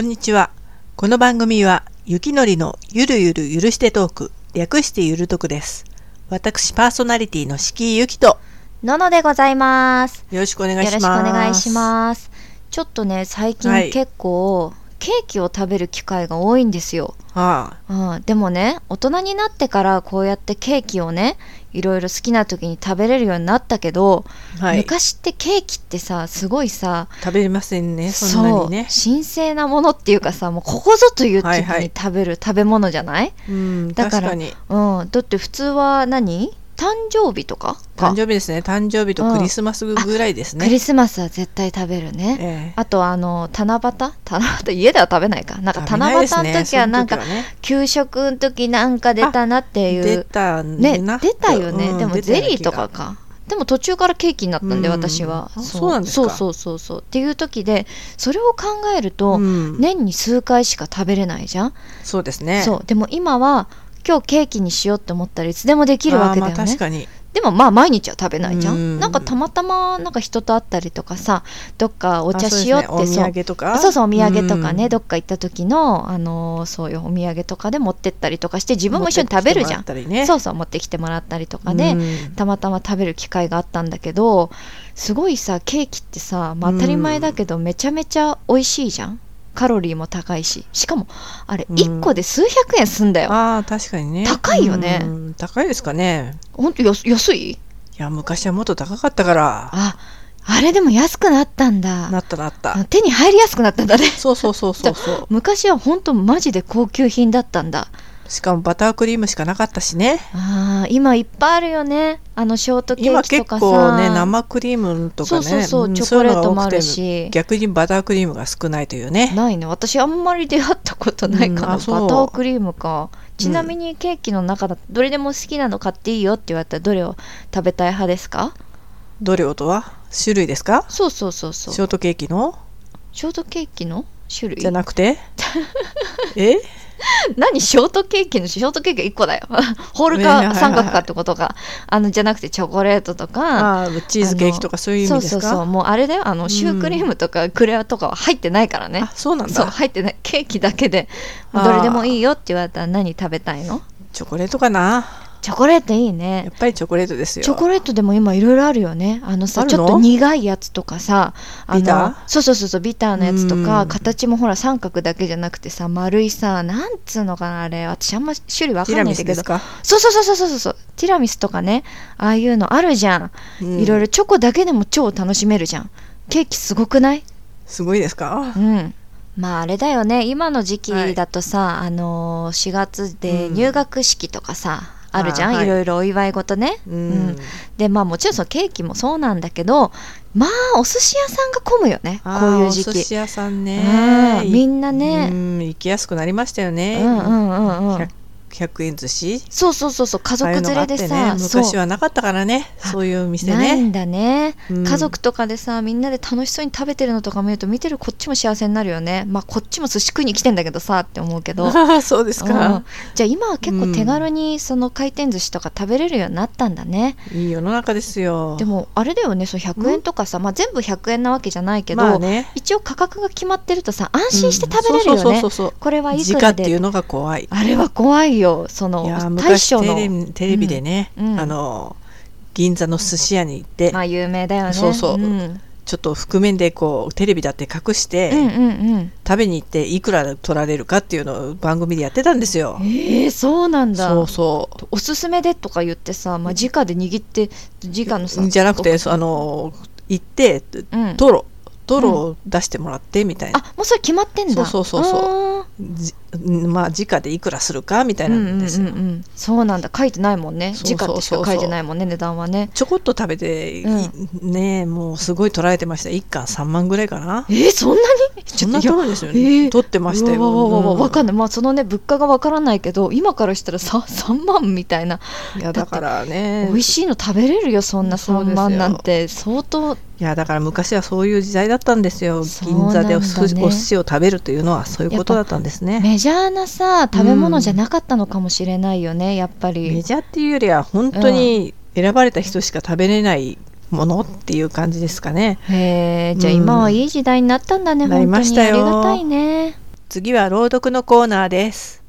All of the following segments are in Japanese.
こんにちは。この番組は、ゆきのりのゆるゆる許してトーク、略してゆるとくです。私、パーソナリティの敷居ゆきと、ののでございます。よろしくお願いしよます。ろしくお願いします。ちょっとね、最はい近結構、ケーキを食べる機会が多いんですよ。はうん、でもね、大人になってからこうやってケーキをね、いろいろ好きな時に食べれるようになったけど、あ、はい。昔ってケーキってさ、すごいさ、食べれませんね、そんなにね。神聖なものっていうかさ、もうここぞという時はいはいに食べる食べ物じゃない、うん、だから確かに。うん、だって普通は何？誕生日とか？誕生日ですね。誕生日とクリスマスぐらいですね。クリスマスは絶対食べるね。ええ。あとあの七夕？七夕？家では食べないか。なんか七夕の時はなんかその時はね。給食の時なんか出たなってい出うたねな出たよね、うんでもゼリーとかか。でも途中からケーキになったんで、うん。私は。あそうなんですか。そうそうそうそう。っていう時でそれを考えると、うん。年に数回しか食べれないじゃん、そうですね。そう。でも今は今日ケーキにしようって思ったらいつでもできるわけだよね。確かに。でもまあ毎日は食べないじゃん、うん。なんかたまたまなんか人と会ったりとかさどっかお茶しようってねお土そう。産とか？そうそうお土産とかね、うん。どっか行った時の、あのーそういうお土産とかで持ってったりとかして自分も一緒に食べるじゃん、ね。そうそう持ってきてもらったりとかで、うん。たまたま食べる機会があったんだけどすごいさケーキってさ、まあ、当たり前だけどめちゃめちゃ美味しいじゃんカロリーも高いししかもあれうん。1個で数百円すんだよ、ああ確かにね。高いよね。うん高いですかね。ほんと安安い？いや昔はもっと高かったから。ああれでも安くなったんだ。なったなった。あ手に入りやすくなったんだね。そうそうそうそうそう。昔はほんとマジで高級品だったんだしかもバタークリームしかなかったしね。あー今いっぱいあるよね。あのショートケ今結ーキとかさ。構ね生クリームとかねそうそうチョコレートもあるし。逆にバタークリームが少ないというね。ないね私あんまり出会ったことないかな、うんバタークリームか。ちなみにケーキの中だとどれでも好きなの買っていいよって言われたらどれを食べたい派ですか？どれをとは？種類ですか？そうそうそうそう。ショートケーキの？ショートケーキの種類？じゃなくて？え？何ショートケーキのショートケーキ1個だよ。ホールか三角かってことかあのじゃなくてチョコレートとかチーズケーキとかそういう意味ですか？そうそうそう。もうあれだよ。あのシュークリームとかクレアとかは入ってないからね、あそうなんそうだ入ってない。ケーキだけでどれでもいいよって言われたら何食べたいの？チョコレートかなチョコレートいいやねっぱりチョコレートですよ。チョコレートでも今いろいろあるよね。あのさちょっと苦いやつとかさあビター？のそうそうそうそうビターのやつとかうん。形もほら三角だけじゃなくてさ丸いさなんつうのかなあれ。私あんま種類わかんないんだけど。ミスですか？そうそうそうそうそうそう。ティラミスとかねああいうのあるじゃん、うん。いろいろチョコだけでも超楽しめるじゃん。ケーキすごくない？すごいですか？うん。まああれだよね。今の時期だとさ、あのー4月でうん。入学式とかさ、あるじゃん、あはい。い、ろいろお祝い事ね、うん。でまあもちろんそのケーキもそうなんだけどまあお寿司屋さんが混むよねこういう時期。お寿司屋さんね。うん。みんなね。うん。行きやすくなりましたよね。うんうんうんうん。100 100円寿司？そうそうそうそう家族連れでさ、ね。昔はなかったからね。そういう店ね。ないんだね、うん。家族とかでさみんなで楽しそうに食べてるのとか見ると見てるこっちも幸せになるよね。まあこっちも寿司食いに来てんだけどさって思うけど。そうですうん。かじゃあ今は結構手軽にその回転寿司とか食べれるようになったんだね、いい世の中ですよ。でもあれだよねそう100円とかさ、まあ、全部100円なわけじゃないけど、まあね。一応価格が決まってるとさ安心して食べれるよね、うん。そうそうそうそうこれはい時くらで？価っていうのが怖い。あれは怖いよその大昔将の。テレビでね、うん。うんあの銀座の寿司屋に行って、まあ有名だよね。そうそう。うん、ちょっと覆面でこうテレビだって隠して、うんうんうん。食べに行っていくら取られるかっていうのを番組でやってたんですよ。えー、そうなんだ。そうそう。おすすめでとか言ってさ、まあ、直で握って直のさじゃなくてそあの行ってうん。トロトロを出してもらってみたいな、あもうそれ決まってんだ。そうそうそうそう。まあ直でいくらするかみたいなんですよ、うんうんうんうん、そうなんだ。書いてないもんね。直ってしか書いてないもんね値段はね。ちょこっと食べて、うねもうすごい取られてました。1貫3万ぐらいかな。えー、そんなに？そんな取るんですよえね、ー。取ってましたよ。うわわわわわうん。わかんない。まあそのね物価がわからないけど今からしたらさ3万みたいな。いやだからね。美味しいの食べれるよそんな3そうですよ。万なんて。相当いやだから昔はそういう時代だったんですよ。ね。銀座でお寿司お寿司を食べるというのはそういうことだったんですね。メジャーなさ食べ物じゃなかったのかもしれないよねやっぱり。メジャーっていうよりは本当に選ばれた人しか食べれないものっていう感じですかね。へえじゃあうん。今はいい時代になったんだね、なり本当にましたよ。ありがたいね。次は朗読のコーナーです。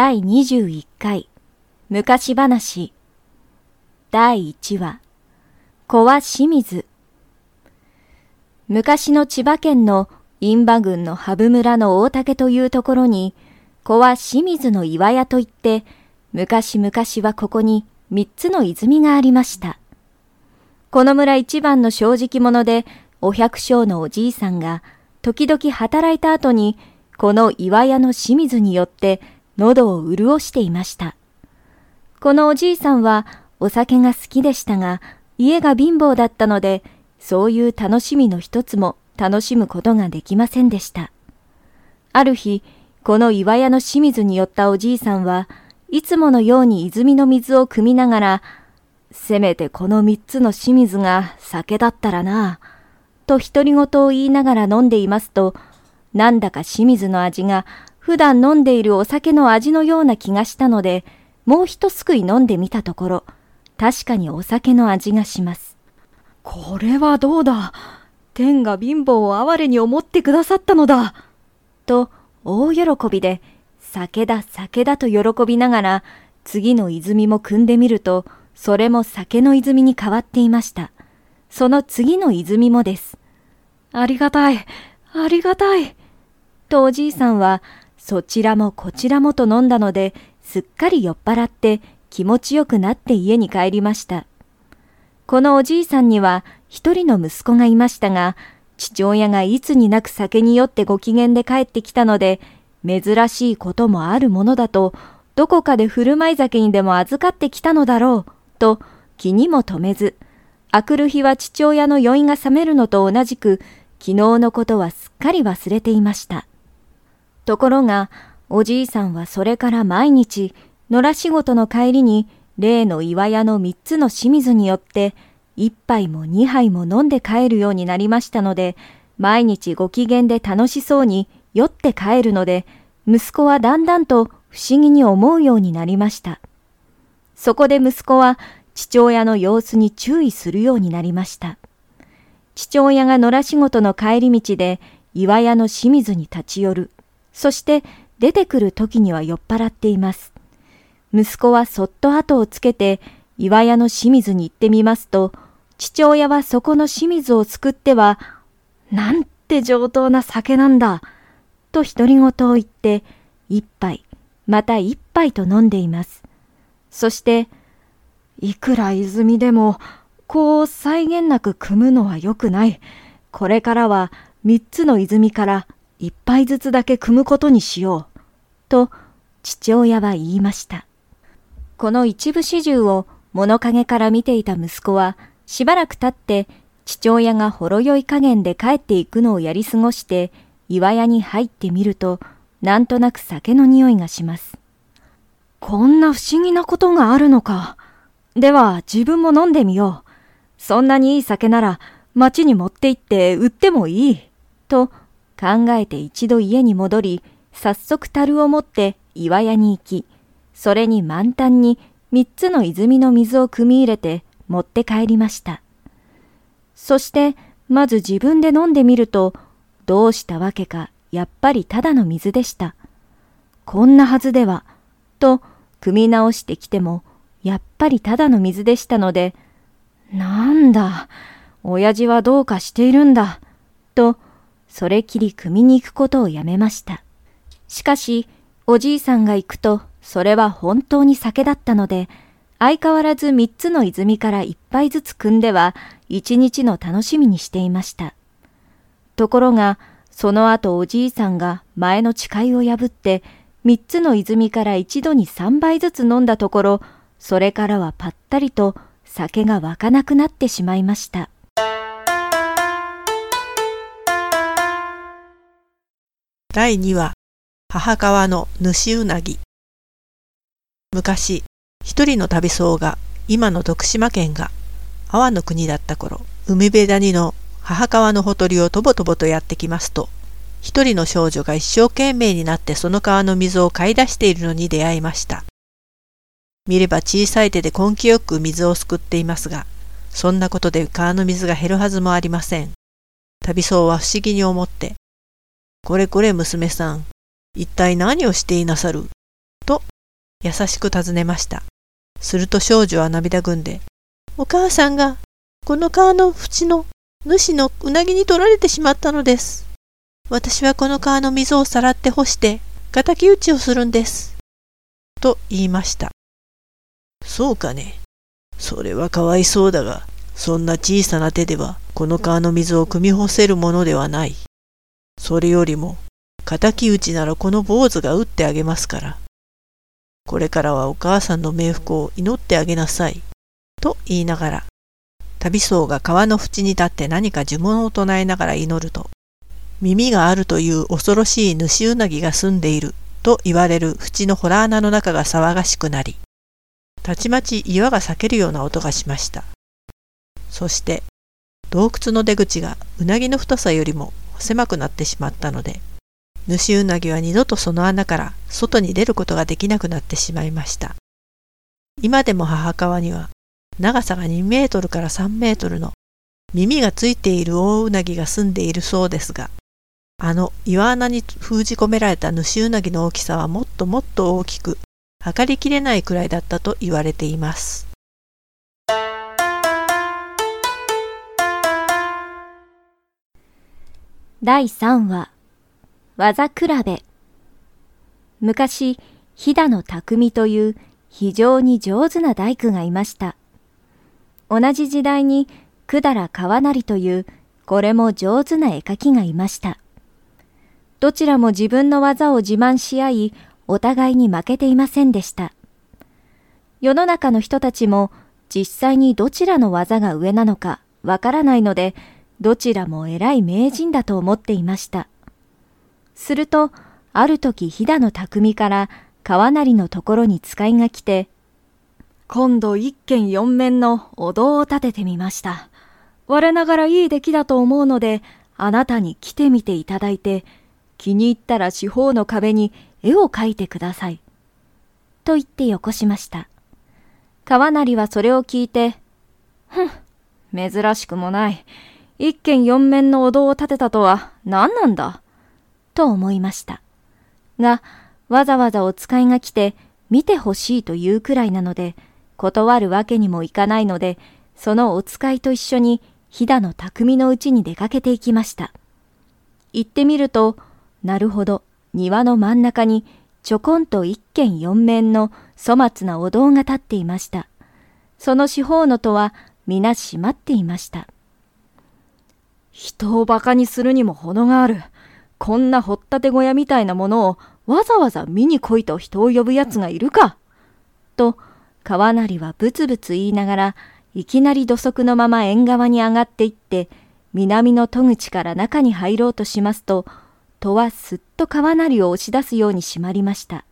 第21回。昔話。第1話小和清水。昔の千葉県の印馬郡の羽生村の大竹というところに小和清水の岩屋といって昔々はここに三つの泉がありました。この村一番の正直者でお百姓のおじいさんが時々働いた後にこの岩屋の清水によって喉を潤していました。このおじいさんはお酒が好きでしたが、家が貧乏だったので、そういう楽しみの一つも楽しむことができませんでした。ある日、この岩屋の清水に寄ったおじいさんは、いつものように泉の水を汲みながら、せめてこの三つの清水が酒だったらなぁ、と独り言を言いながら飲んでいますと、なんだか清水の味が普段飲んでいるお酒の味のような気がしたので、もう一すくい飲んでみたところ、確かにお酒の味がします。これはどうだ？天が貧乏を哀れに思ってくださったのだと大喜びで、酒だ酒だと喜びながら、次の泉も汲んでみると、それも酒の泉に変わっていました。その次の泉もです。ありがたいありがたいとおじいさんは、そちらもこちらもと飲んだので、すっかり酔っ払って気持ちよくなって家に帰りました。このおじいさんには一人の息子がいましたが、父親がいつになく酒に酔ってご機嫌で帰ってきたので、珍しいこともあるものだと、どこかで振る舞い酒にでも預かってきたのだろう、と気にも留めず、あくる日は父親の酔いが覚めるのと同じく、昨日のことはすっかり忘れていました。ところが、おじいさんはそれから毎日、野良仕事の帰りに、例の岩屋の三つの清水によって、一杯も二杯も飲んで帰るようになりましたので、毎日ご機嫌で楽しそうに酔って帰るので、息子はだんだんと不思議に思うようになりました。そこで息子は父親の様子に注意するようになりました。父親が野良仕事の帰り道で岩屋の清水に立ち寄る。そして出てくる時には酔っ払っています。息子はそっと後をつけて岩屋の清水に行ってみますと、父親はそこの清水をすくっては、なんて上等な酒なんだ、と独り言を言って、一杯、また一杯と飲んでいます。そして、いくら泉でも、こう際限なく汲むのは良くない。これからは三つの泉から一杯ずつだけ汲むことにしよう。と父親は言いました。この一部始終を物陰から見ていた息子は、しばらく経って父親がほろ酔い加減で帰っていくのをやり過ごして、岩屋に入ってみると、なんとなく酒の匂いがします。こんな不思議なことがあるのか。では自分も飲んでみよう。そんなにいい酒なら町に持って行って売ってもいい。と考えて一度家に戻り、早速樽を持って岩屋に行き、それに満タンに三つの泉の水を汲み入れて持って帰りました。そして、まず自分で飲んでみると、どうしたわけか、やっぱりただの水でした。こんなはずでは、と、汲み直してきても、やっぱりただの水でしたので、なんだ、親父はどうかしているんだ。と、それきり汲みに行くことをやめました。しかし、おじいさんが行くと、それは本当に酒だったので、相変わらず三つの泉から一杯ずつ汲んでは、一日の楽しみにしていました。ところが、その後おじいさんが前の誓いを破って、三つの泉から一度に三杯ずつ飲んだところ、それからはぱったりと酒が湧かなくなってしまいました。第2話母川の主うなぎ。昔一人の旅僧が今の徳島県が阿波の国だった頃海辺谷の母川のほとりをとぼとぼとやってきますと一人の少女が一生懸命になってその川の水を買い出しているのに出会いました。見れば小さい手で根気よく水をすくっていますがそんなことで川の水が減るはずもありません。旅僧は不思議に思ってこれこれ娘さん、一体何をしていなさる？と優しく尋ねました。すると少女は涙ぐんで、お母さんがこの川の縁の主のうなぎに取られてしまったのです。私はこの川の水をさらって干して、敵討ちをするんです。と言いました。そうかね。それはかわいそうだが、そんな小さな手ではこの川の水を汲み干せるものではない。それよりも、敵討ちならこの坊主が打ってあげますから。これからはお母さんの冥福を祈ってあげなさい。と言いながら、旅僧が川の縁に立って何か呪文を唱えながら祈ると、耳があるという恐ろしい主うなぎが住んでいると言われる縁の洞穴の中が騒がしくなり、たちまち岩が裂けるような音がしました。そして、洞窟の出口がうなぎの太さよりも狭くなってしまったので、主うなぎは二度とその穴から外に出ることができなくなってしまいました。今でも母川には長さが2メートルから3メートルの耳がついている大うなぎが住んでいるそうですが、あの岩穴に封じ込められた主うなぎの大きさはもっともっと大きく、測りきれないくらいだったと言われています。第3話技比べ。昔飛騨の匠という非常に上手な大工がいました。同じ時代に百済川成というこれも上手な絵描きがいました。どちらも自分の技を自慢し合いお互いに負けていませんでした。世の中の人たちも実際にどちらの技が上なのかわからないのでどちらも偉い名人だと思っていました。すると、ある時飛騨の匠から川成のところに使いが来て、今度一軒四面のお堂を建ててみました。我ながらいい出来だと思うので、あなたに来てみていただいて、気に入ったら四方の壁に絵を描いてください。と言ってよこしました。川成はそれを聞いて、ふん、珍しくもない。一軒四面のお堂を建てたとは何なんだ？と思いました。が、わざわざお使いが来て見てほしいというくらいなので、断るわけにもいかないので、そのお使いと一緒に飛騨の匠のうちに出かけていきました。行ってみると、なるほど、庭の真ん中にちょこんと一軒四面の粗末なお堂が建っていました。その四方の戸は皆閉まっていました。人を馬鹿にするにも程がある。こんな掘ったて小屋みたいなものをわざわざ見に来いと人を呼ぶ奴がいるか。と、川成はブツブツ言いながら、いきなり土足のまま縁側に上がっていって、南の戸口から中に入ろうとしますと、戸はすっと川成を押し出すように閉まりました。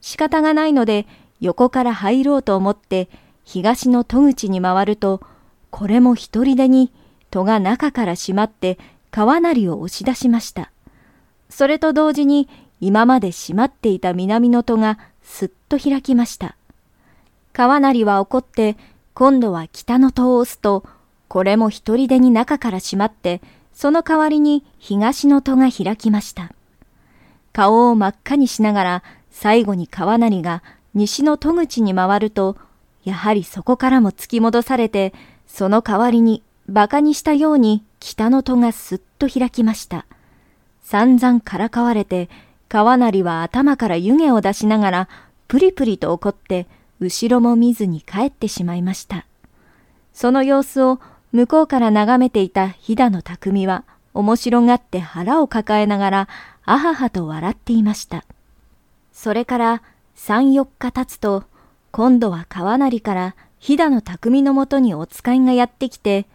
仕方がないので、横から入ろうと思って、東の戸口に回ると、これも一人でに、戸が中から閉まって川成を押し出しました。それと同時に今まで閉まっていた南の戸がすっと開きました。川成は怒って今度は北の戸を押すと、これも一人でに中から閉まって、その代わりに東の戸が開きました。顔を真っ赤にしながら最後に川成が西の戸口に回ると、やはりそこからも突き戻されて、その代わりに馬鹿にしたように北の戸がすっと開きました。散々からかわれて、川成は頭から湯気を出しながら、プリプリと怒って、後ろも見ずに帰ってしまいました。その様子を向こうから眺めていた飛騨の匠は、面白がって腹を抱えながら、あははと笑っていました。それから三四日経つと、今度は川成から飛騨の匠のもとにお使いがやってきて、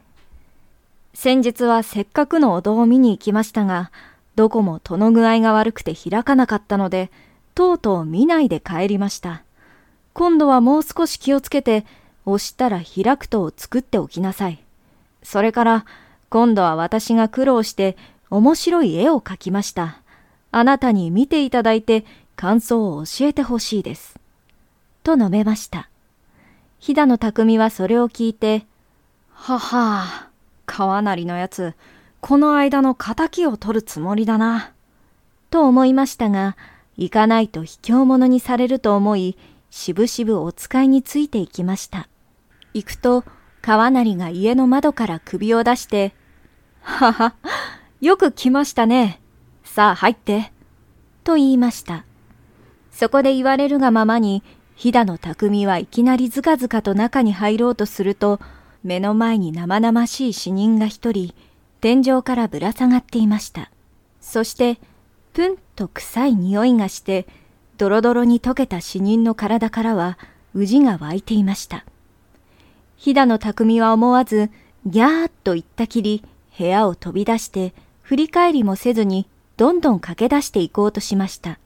先日はせっかくのお堂を見に行きましたが、どこも戸の具合が悪くて開かなかったので、とうとう見ないで帰りました。今度はもう少し気をつけて、押したら開く戸を作っておきなさい。それから、今度は私が苦労して面白い絵を描きました。あなたに見ていただいて感想を教えてほしいです。と述べました。飛騨の匠はそれを聞いて、はは川なりのやつ、この間の仇を取るつもりだな。と思いましたが、行かないと卑怯者にされると思い、しぶしぶお使いについていきました。行くと、川成が家の窓から首を出して、はは、よく来ましたね。さあ入って。と言いました。そこで言われるがままに、飛騨の匠はいきなりずかずかと中に入ろうとすると、目の前に生々しい死人が一人、天井からぶら下がっていました。そして、ぷんと臭い匂いがして、ドロドロに溶けた死人の体からは、うじが湧いていました。飛騨の匠は思わず、ギャーっと言ったきり、部屋を飛び出して、振り返りもせずに、どんどん駆け出していこうとしました。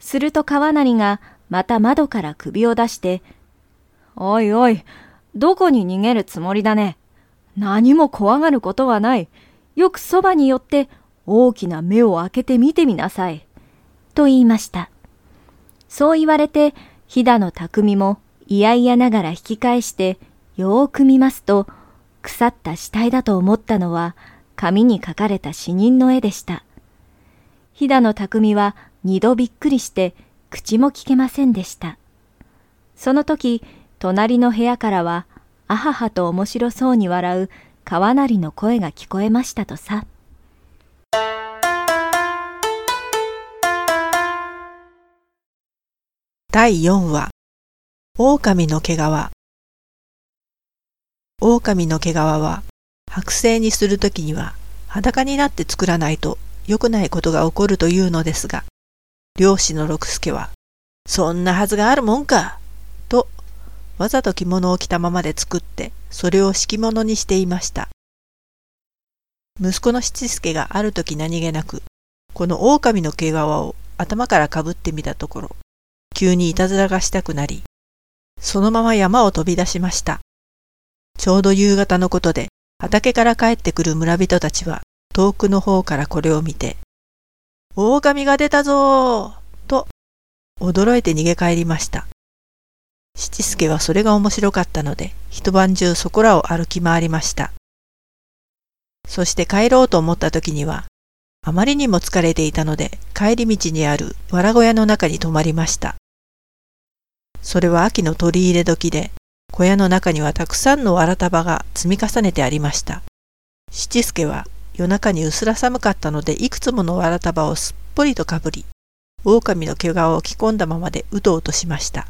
すると川成が、また窓から首を出して、おいおい、どこに逃げるつもりだね？何も怖がることはない。よくそばに寄って大きな目を開けて見てみなさい。と言いました。そう言われて、飛騨の匠も嫌々ながら引き返して、よーく見ますと、腐った死体だと思ったのは、紙に書かれた死人の絵でした。飛騨の匠は二度びっくりして、口も聞けませんでした。その時、隣の部屋からは、あははと面白そうに笑う川成の声が聞こえましたとさ。第4話。狼の毛皮。狼の毛皮は剥製にするときには裸になって作らないと良くないことが起こるというのですが、漁師の六助は、そんなはずがあるもんか。わざと着物を着たままで作って、それを敷物にしていました。息子の七助がある時何気なく、この狼の毛皮を頭からかぶってみたところ、急にいたずらがしたくなり、そのまま山を飛び出しました。ちょうど夕方のことで、畑から帰ってくる村人たちは、遠くの方からこれを見て、狼が出たぞーと、驚いて逃げ帰りました。七助はそれが面白かったので、一晩中そこらを歩き回りました。そして帰ろうと思った時には、あまりにも疲れていたので、帰り道にある藁小屋の中に泊まりました。それは秋の取り入れ時で、小屋の中にはたくさんの藁束が積み重ねてありました。七助は夜中にうすら寒かったので、いくつもの藁束をすっぽりとかぶり、狼の毛皮を着込んだままでうとうとしました。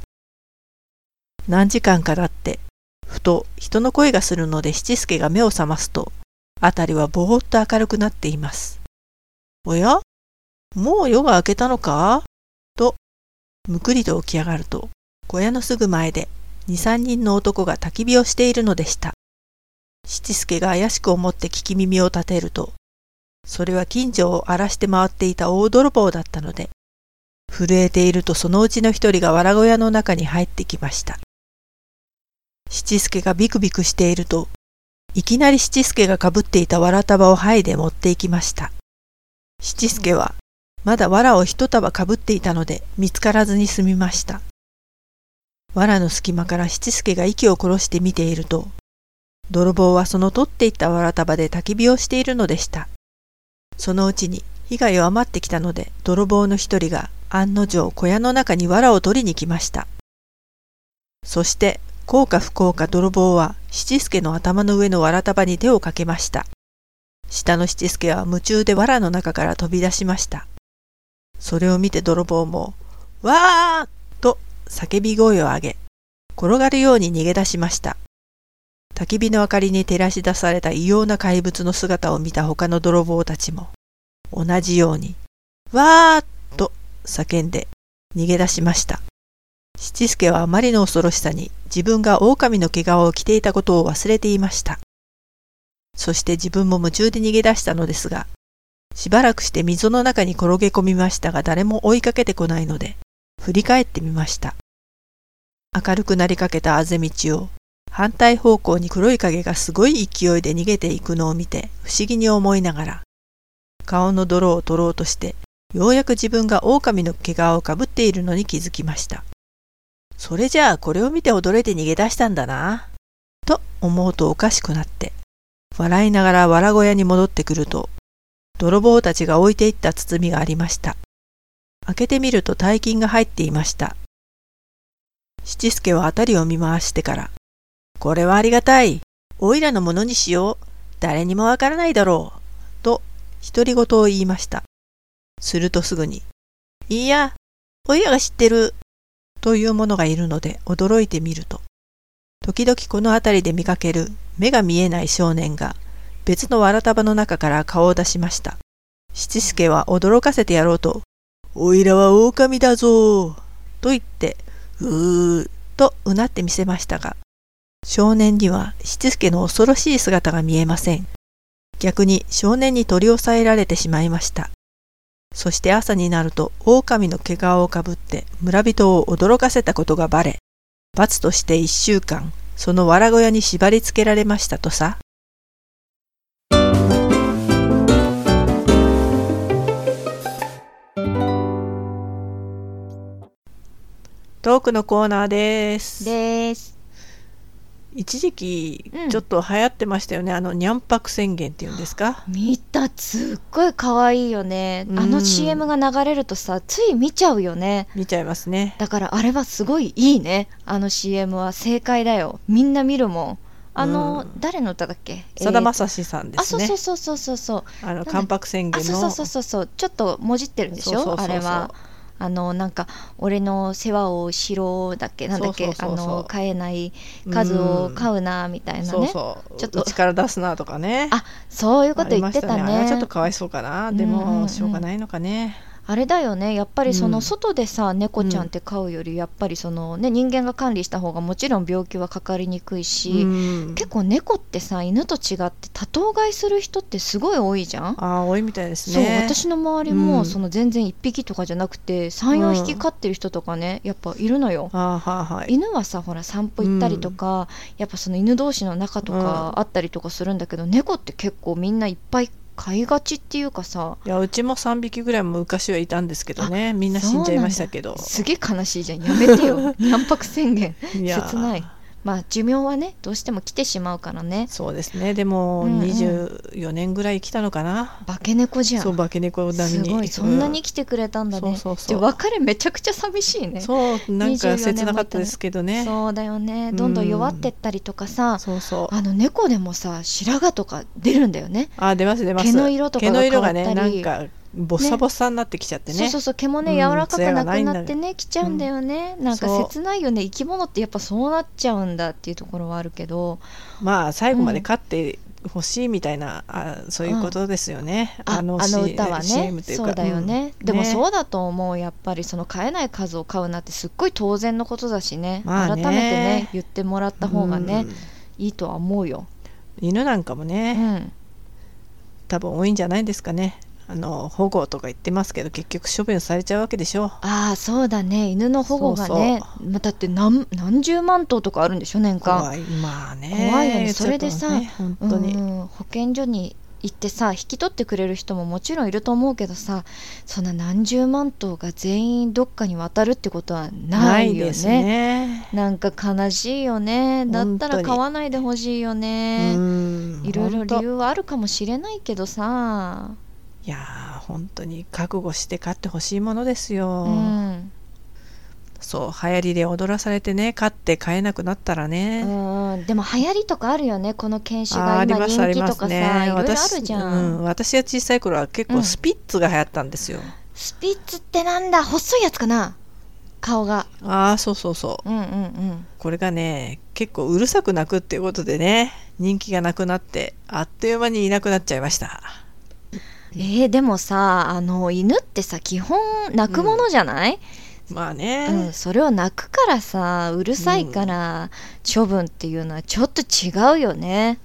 何時間か経って、ふと人の声がするので七助が目を覚ますと、辺りはぼーっと明るくなっています。おや？もう夜が明けたのか？と、むくりと起き上がると、小屋のすぐ前で二三人の男が焚き火をしているのでした。七助が怪しく思って聞き耳を立てると、それは近所を荒らして回っていた大泥棒だったので、震えているとそのうちの一人が藁小屋の中に入ってきました。七助がビクビクしていると、いきなり七助がかぶっていた藁束を剥いで持っていきました。七助は、まだ藁を一束かぶっていたので見つからずに済みました。藁の隙間から七助が息を殺して見ていると、泥棒はその取っていった藁束で焚き火をしているのでした。そのうちに火が弱まってきたので、泥棒の一人が案の定小屋の中に藁を取りに来ました。そして幸か不幸か泥棒は七助の頭の上のわら束に手をかけました。下の七助は夢中で藁の中から飛び出しました。それを見て泥棒も、わーと叫び声を上げ、転がるように逃げ出しました。焚き火の明かりに照らし出された異様な怪物の姿を見た他の泥棒たちも、同じように、わーっと叫んで逃げ出しました。七助はあまりの恐ろしさに自分が狼の毛皮を着ていたことを忘れていました。そして自分も夢中で逃げ出したのですが、しばらくして溝の中に転げ込みましたが誰も追いかけてこないので、振り返ってみました。明るくなりかけたあぜ道を反対方向に黒い影がすごい勢いで逃げていくのを見て不思議に思いながら、顔の泥を取ろうとして、ようやく自分が狼の毛皮をかぶっているのに気づきました。それじゃあこれを見て驚いて逃げ出したんだな。と思うとおかしくなって、笑いながら藁小屋に戻ってくると、泥棒たちが置いていった包みがありました。開けてみると大金が入っていました。七助は辺りを見回してから、これはありがたい。おいらのものにしよう。誰にもわからないだろう。と、独り言を言いました。するとすぐに、いや、おいらが知ってる。というものがいるので驚いてみると、時々この辺りで見かける目が見えない少年が別のわら束の中から顔を出しました。七助は驚かせてやろうと、おいらは狼だぞと言って、うーとうなってみせましたが、少年には七助の恐ろしい姿が見えません。逆に少年に取り押さえられてしまいました。そして朝になると狼の毛皮をかぶって村人を驚かせたことがばれ、罰として一週間、その藁小屋に縛り付けられましたとさ。トークのコーナーです。です。一時期ちょっと流行ってましたよね、うん、あのにゃんぱく宣言っていうんですか？見た。すっごい可愛いよね、うん、あの CM が流れるとさつい見ちゃうよね。見ちゃいますね。だからあれはすごいいいね。あの CM は正解だよ。みんな見るもん。あの、うん、誰の歌だっけ？さだまさしさんですね、あそうそうそうそうそうあの関白宣言の。そうそうそうそうちょっともじってるんでしょ？あれはあのなんか俺の世話をしろだっけ？なんだっけ？あの飼えない数を飼うなみたいなね、そうそう。ちょっと。力出すなとかね。あそういうこと言ってたね。ね。ちょっとかわいそうかな。でもしょうがないのかね、あれだよね。やっぱりその外でさ、うん、猫ちゃんって飼うよりやっぱりその、ね、人間が管理した方がもちろん病気はかかりにくいし、うん、結構猫ってさ犬と違って多頭飼いする人ってすごい多いじゃん。あ多いみたいですね。そう私の周りも、その全然1匹とかじゃなくて34匹飼ってる人とかねやっぱいるのよ、はは犬はさほら散歩行ったりとか、やっぱその犬同士の仲とかあったりとかするんだけど、猫って結構みんないっぱい飼いがちっていうかさ。いやうちも3匹ぐらい昔はいたんですけどね。みんな死んじゃいましたけど。すげえ悲しいじゃん。やめてよ。軟白宣言。切ないまあ寿命はねどうしても来てしまうからね。そうですね。でも24年ぐらい来たのかな、化け猫じゃん。そう化け猫並みに。そんなに来てくれたんだね、うん、そうそう。別れめちゃくちゃ寂しいね。そうなんか切なかったですけどね。そうだよね。どんどん弱ってったりとかさ、うん、そうそう。あの猫でもさ白髪とか出るんだよね。あ出ます出ます。毛の色とか毛の色がねなんかボッサボッサになってきちゃってね、ね、そうそうそう。毛もね柔らかくなくなってね、うん、きちゃうんだよね、うん、なんか切ないよね。生き物ってやっぱそうなっちゃうんだっていうところはあるけど。まあ最後まで飼ってほしいみたいな、うん、あそういうことですよね、あのあの歌はね。そうだよね、でもそうだと思う。やっぱりその飼えない数を飼うなってすっごい当然のことだしね。まあ、改めてね言ってもらった方がね、いいとは思うよ。犬なんかもね、多分多いんじゃないですかねあの保護とか言ってますけど結局処分されちゃうわけでしょ。ああそうだね。犬の保護がねまだって何何十万頭とかあるんでしょ年間。怖いまあね。怖いよね。それでさ、ね、本当に、うん、保健所に行ってさ引き取ってくれる人ももちろんいると思うけどさそんな何十万頭が全員どっかに渡るってことはないよね。ね。なんか悲しいよね。だったら買わないでほしいよね。いろいろ理由はあるかもしれないけどさいやー本当に覚悟して買ってほしいものですよ、うん、そう流行りで踊らされてね買って買えなくなったらね。うん。でも流行りとかあるよねこの犬種が。今人気とかさ、ね、いろいろあるじゃん、うん、私が小さい頃は結構スピッツが流行ったんですよ、うん、スピッツってなんだ？細いやつかな？顔が。ああそうそうそう,、うんうんうん、これがね結構うるさく鳴くっていうことでね人気がなくなってあっという間にいなくなっちゃいましたえー、でもさあの犬ってさ基本鳴くものじゃない、うん、まあね、うん、それを泣くからさうるさいから処分っていうのはちょっと違うよね。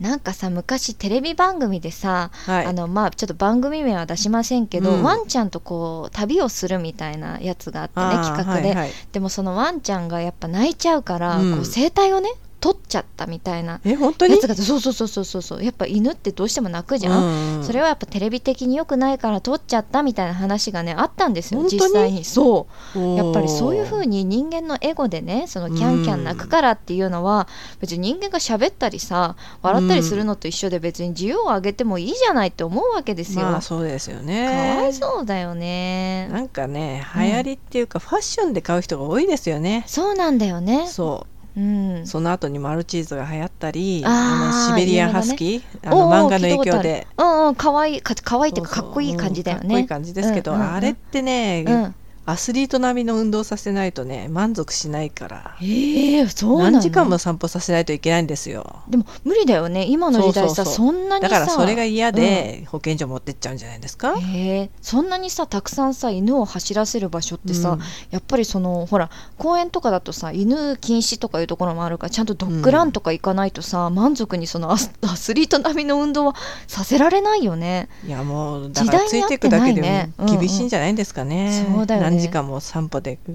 なんかさ昔テレビ番組でさ、はい。あのまあちょっと番組名は出しませんけど、うん。ワンちゃんとこう旅をするみたいなやつがあってね企画で、はいはい。で。もそのワンちゃんがやっぱ泣いちゃうから、うん。こう声帯をね取っちゃったみたいなえ本当に？やつがそうそうそうそうそうそう。やっぱ犬ってどうしても泣くじゃん、うん。それはやっぱテレビ的に良くないから取っちゃったみたいな話がねあったんですよ実際に。そう。やっぱりそういう風にに人間のエゴでねそのキャンキャン泣くからっていうのは別に人間が喋ったりさ笑ったりするのと一緒で別に自由を上げてもいいじゃないって思うわけですよ、まあそうですよかねわいそうだよね。なんかねうん。流行りっていうか、ファッションで買う人が多いですよね。そうなんだよね。そううん。その後にマルチーズが流行ったりあーのシベリアンハスキー、あおーの漫画の影響で。うんうんかわいいかかわいいっていうかかっこいい感じだよね。うんかっこいい感じですけど、うんうんうん。あれってね、うんアスリート並みの運動させないとね満足しないから。ええそうなの？何時間も散歩させないといけないんですよ。でも無理だよね。今の時代さそんなにさだからそれが嫌で保健所持ってっちゃうんじゃないですか、へえそんなにさたくさんさ犬を走らせる場所ってさ、うん。やっぱりそのほら公園とかだとさ犬禁止とかいうところもあるからちゃんとドッグランとか行かないとさ、満足にそのアスアスリート並みの運動はさせられないよね。いやもうだからついていくだけでも厳しいんじゃないんですかね,、そうだよね何時間も散歩でこう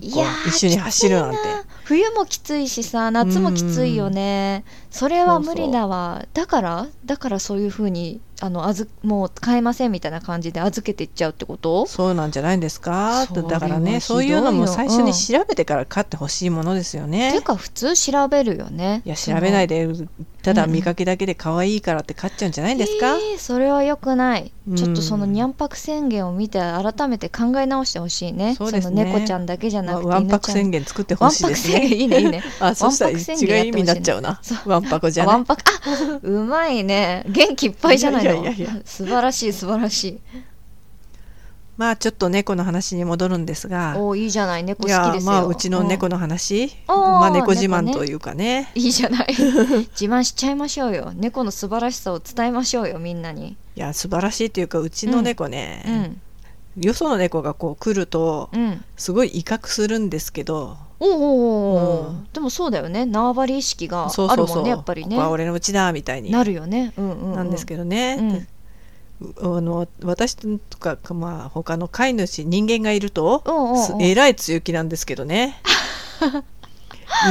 一緒に走るなんて。冬もきついしさ夏もきついよね、それは無理だわ。だからだからそういうふうにあのあずもう買えませんみたいな感じで預けていっちゃうってこと？そうなんじゃないんですか？だからねそういうのも最初に調べてから買ってほしいものですよね、てか普通調べるよねいや調べないででただ見かけだけで可愛いからって買っちゃうんじゃないんですか、えーそれは良くない、うん。ちょっとそのにゃんぱく宣言を見て改めて考え直してほしいね。そうですね。の猫ちゃんだけじゃなくてわわんぱく宣言言作ってほしいですね。いいねいいね。あそしたら違う意味になっちゃうな。わんぱくじゃわんぱくあうまいね。元気いっぱいじゃないのいやいやいや。素晴らしい素晴らしい。まあちょっと猫の話に戻るんですが。おーいいじゃない猫好きですよ。まあうちの猫の話。うん。まあ猫自慢というかね。いいじゃない。自慢しちゃいましょうよ。猫の素晴らしさを伝えましょうよみんなに。いや素晴らしいというかうちの猫ね、うんよその猫がこう来るとうん。すごい威嚇するんですけどおーおうん。でもそうだよね。縄張り意識があるもそうそう。んねやっぱりね。ここは俺のうちだみたいに。なるよね、うんうんうん、なんですけどね、あの私とか、まあ、他の飼い主人間がいるとえらい強気なんですけどね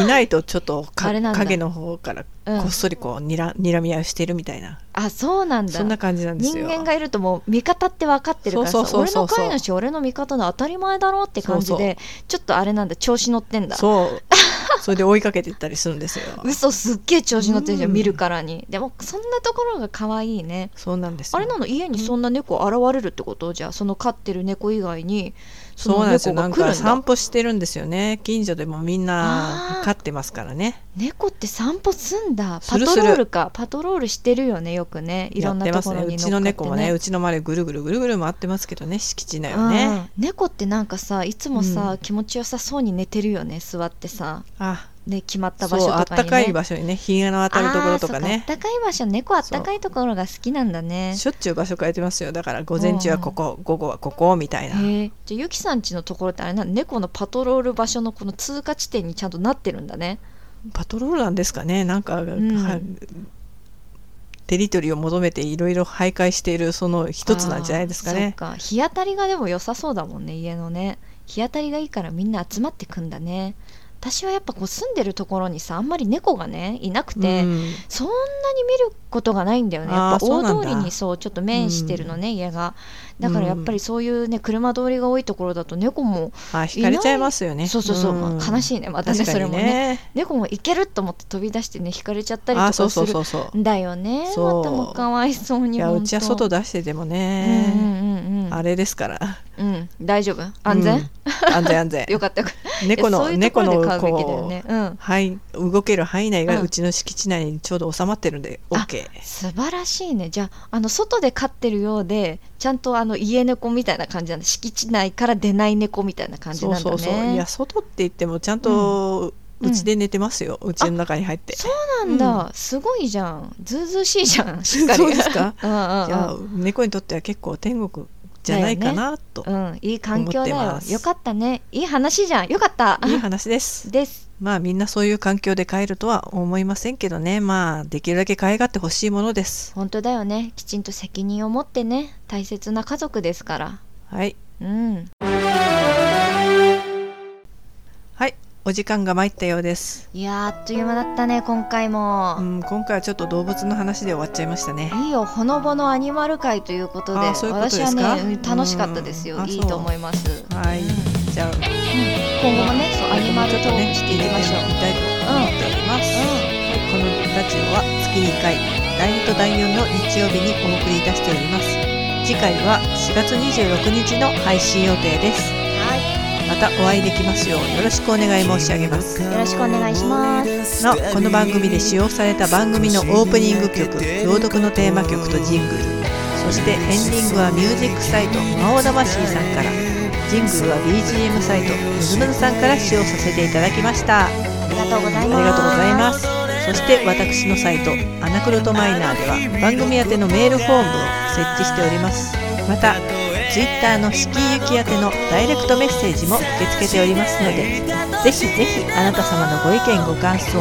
いないとちょっと影の方からうんこっそりこうにら睨み合いをしてるみたいな、あそうなんだ。そんな感じなんですよ。人間がいるともう味方って分かってるから俺の飼い主俺の味方で当たり前だろうって感じでちょっとあれなんだ調子乗ってんだ。そう。それで追いかけていったりするんですよ。嘘すっげえ調子乗ってるじゃん、うん。見るからに。でもそんなところが可愛いね。そうなんですよ。あれなの家にそんな猫現れるってこと？じゃあその飼ってる猫以外にそうなんですよ。なんか散歩してるんですよね。近所でもみんな飼ってますからね。猫って散歩すんだ。パトロールか。パトロールしてるよねよくね。いろんなところにうちの猫もねうちの周りぐるぐるぐるぐる回ってますけどね敷地内をね。うん猫ってなんかさいつもさ、うん。気持ちよさそうに寝てるよね座ってさ。あね決まった場所とかに、ね、あったかい場所にね日が当たるところとかね。あったかい場所猫あったかいところが好きなんだね。しょっちゅう場所変えてますよ。だから午前中はここ午後はここみたいな。じゃあゆきさん家のところってあれなの猫のパトロール場所のこの通過地点にちゃんとなってるんだね。パトロールなんですかね。なんか、ん。はテリトリーを求めていろいろ徘徊しているその一つなんじゃないですかね。日当たりがでも良さそうだもんね家のね。日当たりがいいからみんな集まってくんだね私はやっぱこう住んでるところにさあんまり猫がねいなくて、うん。そんなに見ることがないんだよね。やっぱ大通りにそうちょっと面してるのね、家がだからやっぱりそういうね車通りが多いところだと猫も、あ引かれちゃいますよね。そうそうそう、ん。まあ悲しいね。またね。それもね。猫もいけると思って飛び出してね引かれちゃったりとかあそうそうするそうそう。んだよね。そう。またもうかわいそうにいやうちは外出しててもうんね、うんうんうん。あれですから。うん。大丈夫？安全、うん。安全安全。よかったよかった。猫の猫のこうね。うん。はい、動ける範囲内うん。がうちの敷地内にちょうど収まってるんで、あ OK。素晴らしいね。じゃああの外で飼ってるようでちゃんとあの家猫みたいな感じなんだ。敷地内から出ない猫みたいな感じそうなんだね。そうそう。いや、外って言ってもちゃんとうん。うちで寝てますよ、うちの中に入って。そうなんだ、すごいじゃん。ずうずうしいじゃん。しっかり。そうですか？うんうんうん。じゃあ猫にとっては結構天国じゃないかなと、うん、いい環境だよ。よかったね。いい話じゃん。よかった。いい話です。です。まあみんなそういう環境で帰るとは思いませんけどね。まあできるだけ可愛がってほしいものです。本当だよね。きちんと責任を持ってね。大切な家族ですから。はい。うんお時間が参ったようです、いやーあっという間だったね今回も、うん、今回はちょっと動物の話で終わっちゃいましたね。いいよほのぼのアニマル会ということで私はねうん。楽しかったですよ、いいと思います。はい。じゃあ今後もねそうアニマルトークしていきましょう、入れてみたいと思っております、はい、このラジオは月2回第2と第4の日曜日にお送りいたしております。次回は4月26日の配信予定です。はまたお会いできますようよろしくお願い申し上げます。いよろしくお願いします。なおこの番組で使用された番組のオープニング曲朗読のテーマ曲とジングル。そしてエンディングはミュージックサイト魔王魂さんから。ジングルは BGM サイトムズムズさんから使用させていただきました。ありがとうございます。ありがとうございます。そして私のサイトアナクロトマイナーでは番組宛てのメールフォームを設置しております。また Twitter の敷居行き宛てのダイレクトメッセージも受け付けておりますのでぜひぜひあなた様のご意見ご感想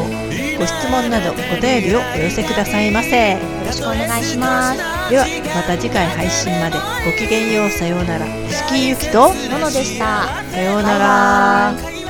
ご質問などお便りをお寄せくださいませ。よろしくお願いします。ではまた次回配信までごきげんようさようなら。敷居行きとののでした。さようなら